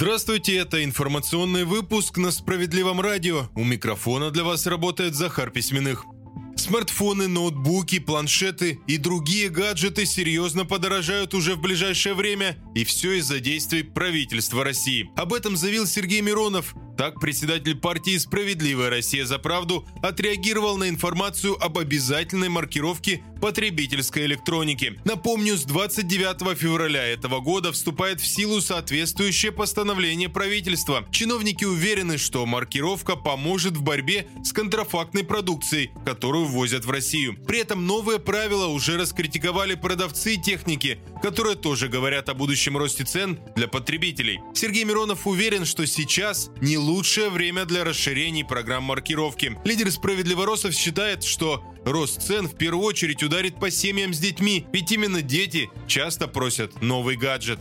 Здравствуйте, это информационный выпуск на Справедливом радио. У микрофона для вас работает Захар Письменных. Смартфоны, ноутбуки, планшеты и другие гаджеты серьезно подорожают уже в ближайшее время, и все из-за действий правительства России. Об этом заявил Сергей Миронов, так председатель партии «Справедливая Россия за правду» отреагировал на информацию об обязательной маркировке потребительской электроники. Напомню, с 29 февраля этого года вступает в силу соответствующее постановление правительства. Чиновники уверены, что маркировка поможет в борьбе с контрафактной продукцией, которую ввозят в Россию. При этом новые правила уже раскритиковали продавцы техники, которые тоже говорят о будущем росте цен для потребителей. Сергей Миронов уверен, что сейчас не лучшее время для расширений программ маркировки. Лидер справедливоросов считает, что рост цен в первую очередь ударит по семьям с детьми, ведь именно дети часто просят новый гаджет.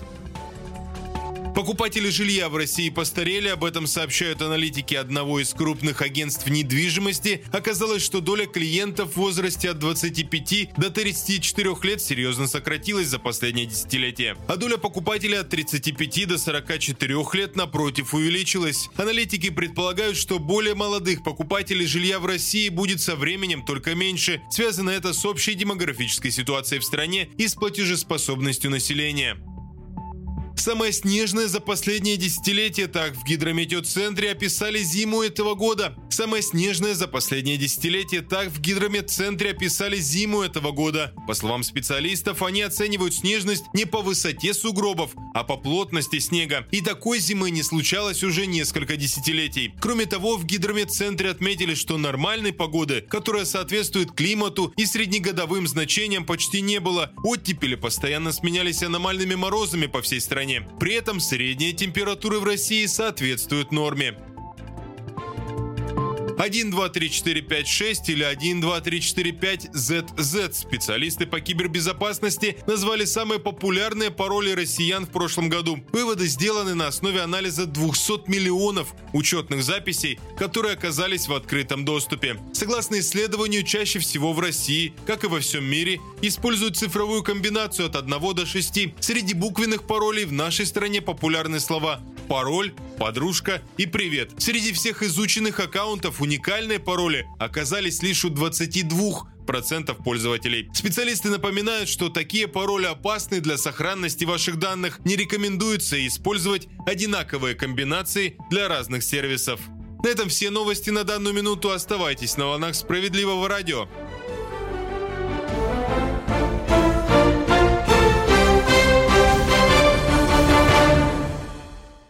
Покупатели жилья в России постарели, об этом сообщают аналитики одного из крупных агентств недвижимости. Оказалось, что доля клиентов в возрасте от 25 до 34 лет серьезно сократилась за последнее десятилетие. А доля покупателей от 35 до 44 лет, напротив, увеличилась. Аналитики предполагают, что более молодых покупателей жилья в России будет со временем только меньше. Связано это с общей демографической ситуацией в стране и с платежеспособностью населения. Самое снежное за последние десятилетия, так в гидрометеоцентре описали зиму этого года. Самое снежное за последние десятилетия, так в гидрометцентре описали зиму этого года. По словам специалистов, они оценивают снежность не по высоте сугробов, а по плотности снега. И такой зимы не случалось уже несколько десятилетий. Кроме того, в гидрометцентре отметили, что нормальной погоды, которая соответствует климату и среднегодовым значениям почти не было. Оттепели постоянно сменялись аномальными морозами по всей стране стране. При этом средние температуры в России соответствуют норме. 1, 2, 3, 4, 5, 6 или 1, 2, 3, 4, 5 ZZ. Специалисты по кибербезопасности назвали самые популярные пароли россиян в прошлом году. Выводы сделаны на основе анализа 200 миллионов учетных записей, которые оказались в открытом доступе. Согласно исследованию, чаще всего в России, как и во всем мире, используют цифровую комбинацию от 1 до 6. Среди буквенных паролей в нашей стране популярны слова пароль, подружка и привет. Среди всех изученных аккаунтов уникальные пароли оказались лишь у 22 процентов пользователей. Специалисты напоминают, что такие пароли опасны для сохранности ваших данных. Не рекомендуется использовать одинаковые комбинации для разных сервисов. На этом все новости на данную минуту. Оставайтесь на волнах справедливого радио.